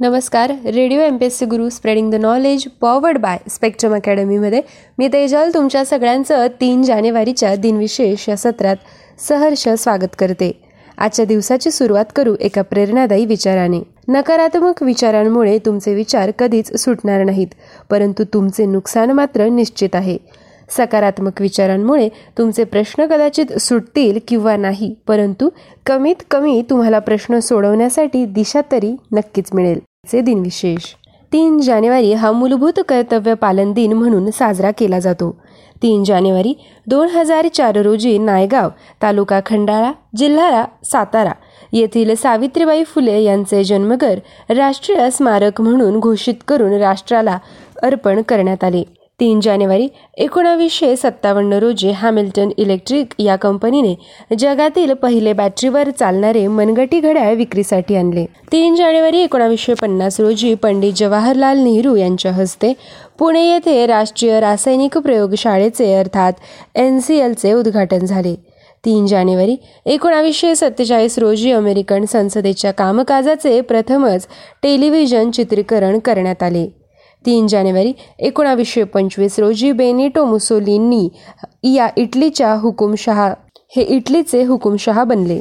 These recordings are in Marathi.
नमस्कार. Radio M P S C Guru spreading the knowledge powered by Spectrum अकॅडमीमध्ये मी तेजल तुमच्या सगळ्यांचं तीन जानेवारीच्या दिनविशेष या सत्रात सहर्ष स्वागत करते. आजच्या दिवसाची सुरुवात करू एका प्रेरणादायी विचाराने. नकारात्मक विचारांमुळे तुमचे विचार कधीच सुटणार नाहीत परंतु तुमचे नुकसान मात्र निश्चित आहे. सकारात्मक विचारांमुळे तुमचे प्रश्न कदाचित सुटतील किंवा नाही परंतु कमीत कमी तुम्हाला प्रश्न सोडवण्यासाठी दिशा तरी नक्कीच मिळेल. चे दिनविशेष तीन जानेवारी हा मूलभूत कर्तव्य पालन दिन म्हणून साजरा केला जातो. तीन जानेवारी दोन हजार चार रोजी नायगाव तालुका खंडाळा जिल्हा सातारा येथील सावित्रीबाई फुले यांचे जन्मघर राष्ट्रीय स्मारक म्हणून घोषित करून राष्ट्राला अर्पण करण्यात आले. तीन जानेवारी एकोणावीसशे सत्तावन्न रोजी हॅमिल्टन इलेक्ट्रिक या कंपनीने जगातील पहिले बॅटरीवर चालणारे मनगटी घड्याळ विक्रीसाठी आणले. तीन जानेवारी एकोणावीसशे पन्नास रोजी पंडित जवाहरलाल नेहरू यांच्या हस्ते पुणे येथे राष्ट्रीय रासायनिक प्रयोगशाळेचे अर्थात एन सी एलचे उद्घाटन झाले. तीन जानेवारी एकोणावीसशे सत्तेचाळीस रोजी अमेरिकन संसदेच्या कामकाजाचे प्रथमच टेलिव्हिजन चित्रीकरण करण्यात आले. तीन जानेवारी एकोणावीसशे पंचवीस रोजी बेनिटो मुसोलिनी या इटलीच्या हुकुमशहा हे इटलीचे हुकुमशहा बनले.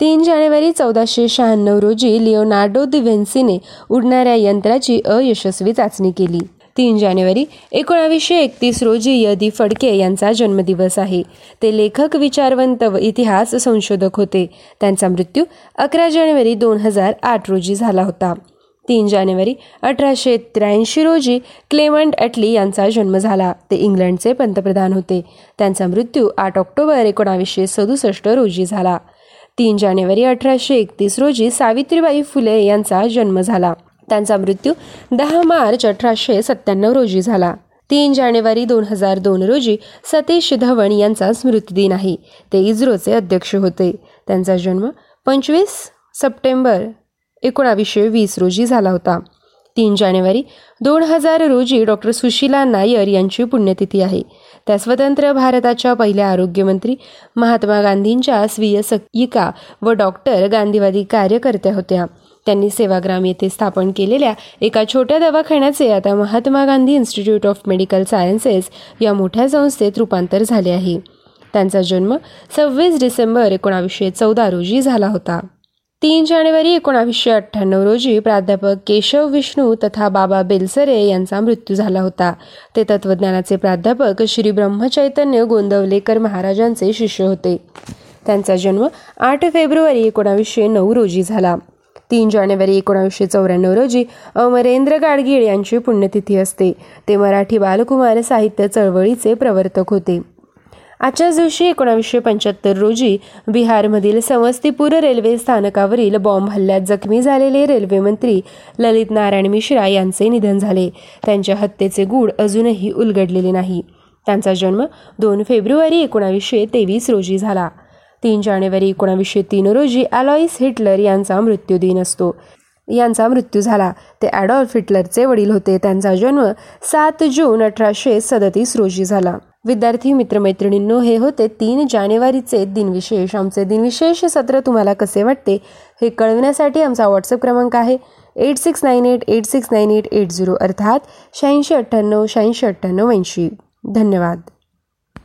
तीन जानेवारी चौदाशे शहाण्णव रोजी लिओनार्डो दिव्हेन्सीने उडणाऱ्या यंत्राची अयशस्वी चाचणी केली. तीन जानेवारी एकोणावीसशे एकतीस रोजी यदी फडके यांचा जन्मदिवस आहे. ते लेखक विचारवंत व इतिहास संशोधक होते. त्यांचा मृत्यू अकरा जानेवारी दोन हजार आठ रोजी झाला होता. तीन जानेवारी अठराशे त्र्याऐंशी रोजी क्लेमंट ॲटली यांचा जन्म झाला. ते इंग्लंडचे पंतप्रधान होते. त्यांचा मृत्यू आठ ऑक्टोबर एकोणावीसशे सदुसष्ट रोजी झाला. तीन जानेवारी अठराशे एकतीस रोजी सावित्रीबाई फुले यांचा जन्म झाला. त्यांचा मृत्यू दहा मार्च अठराशे सत्त्याण्णव रोजी झाला. तीन जानेवारी दोन हजार दोन रोजी सतीश धवन यांचा स्मृतिदिन आहे. ते इस्रोचे अध्यक्ष होते. त्यांचा जन्म पंचवीस सप्टेंबर एकोणावीसशे वीस रोजी झाला होता. तीन जानेवारी दोन हजार रोजी डॉक्टर सुशीला नायर यांची पुण्यतिथी आहे. त्या स्वतंत्र भारताच्या पहिल्या आरोग्यमंत्री महात्मा गांधींच्या स्वीय सयिका व डॉक्टर गांधीवादी कार्यकर्त्या होत्या. त्यांनी सेवाग्राम येथे स्थापन केलेल्या एका छोट्या दवाखान्याचे आता Mahatma Gandhi Institute of Medical Sciences या मोठ्या संस्थेत रूपांतर झाले आहे. त्यांचा जन्म सव्वीस डिसेंबर एकोणावीसशे चौदा रोजी झाला होता. तीन जानेवारी एकोणावीसशे अठ्ठ्याण्णव रोजी प्राध्यापक केशव विष्णू तथा बाबा बेलसरे यांचा मृत्यू झाला होता. ते तत्वज्ञानाचे प्राध्यापक श्री ब्रह्मचैतन्य गोंदवलेकर महाराजांचे शिष्य होते. त्यांचा जन्म आठ फेब्रुवारी एकोणावीसशे नऊ रोजी झाला. तीन जानेवारी एकोणावीसशे चौऱ्याण्णव रोजी अमरेंद्र गाडगीळ यांची पुण्यतिथी असते. ते मराठी बालकुमार साहित्य चळवळीचे प्रवर्तक होते. आजच्याच दिवशी एकोणावीसशे पंच्याहत्तर रोजी बिहारमधील समस्तीपूर रेल्वे स्थानकावरील बॉम्ब हल्ल्यात जखमी झालेले रेल्वेमंत्री ललित नारायण मिश्रा यांचे निधन झाले. त्यांच्या हत्येचे गूढ अजूनही उलगडलेले नाही. त्यांचा जन्म दोन फेब्रुवारी एकोणावीसशे तेवीस रोजी झाला. तीन जानेवारी एकोणावीसशे तीन रोजी अलॉईस हिटलर यांचा मृत्यूदिन असतो. यांचा मृत्यू झाला. ते ॲडॉल्फ हिटलरचे वडील होते. त्यांचा जन्म सात जून अठराशे सदतीस रोजी झाला. विद्यार्थी मित्रमैत्रिणींनो हे होते तीन जानेवारीचे दिनविशेष. आमचे दिनविशेष सत्र तुम्हाला कसे वाटते हे कळविण्यासाठी आमचा व्हॉट्सअप क्रमांक आहे eight six nine eight eight six nine eight eight zero अर्थात शहाऐंशी अठ्ठ्याण्णव शहाऐंशी अठ्ठ्याण्णव ऐंशी. धन्यवाद.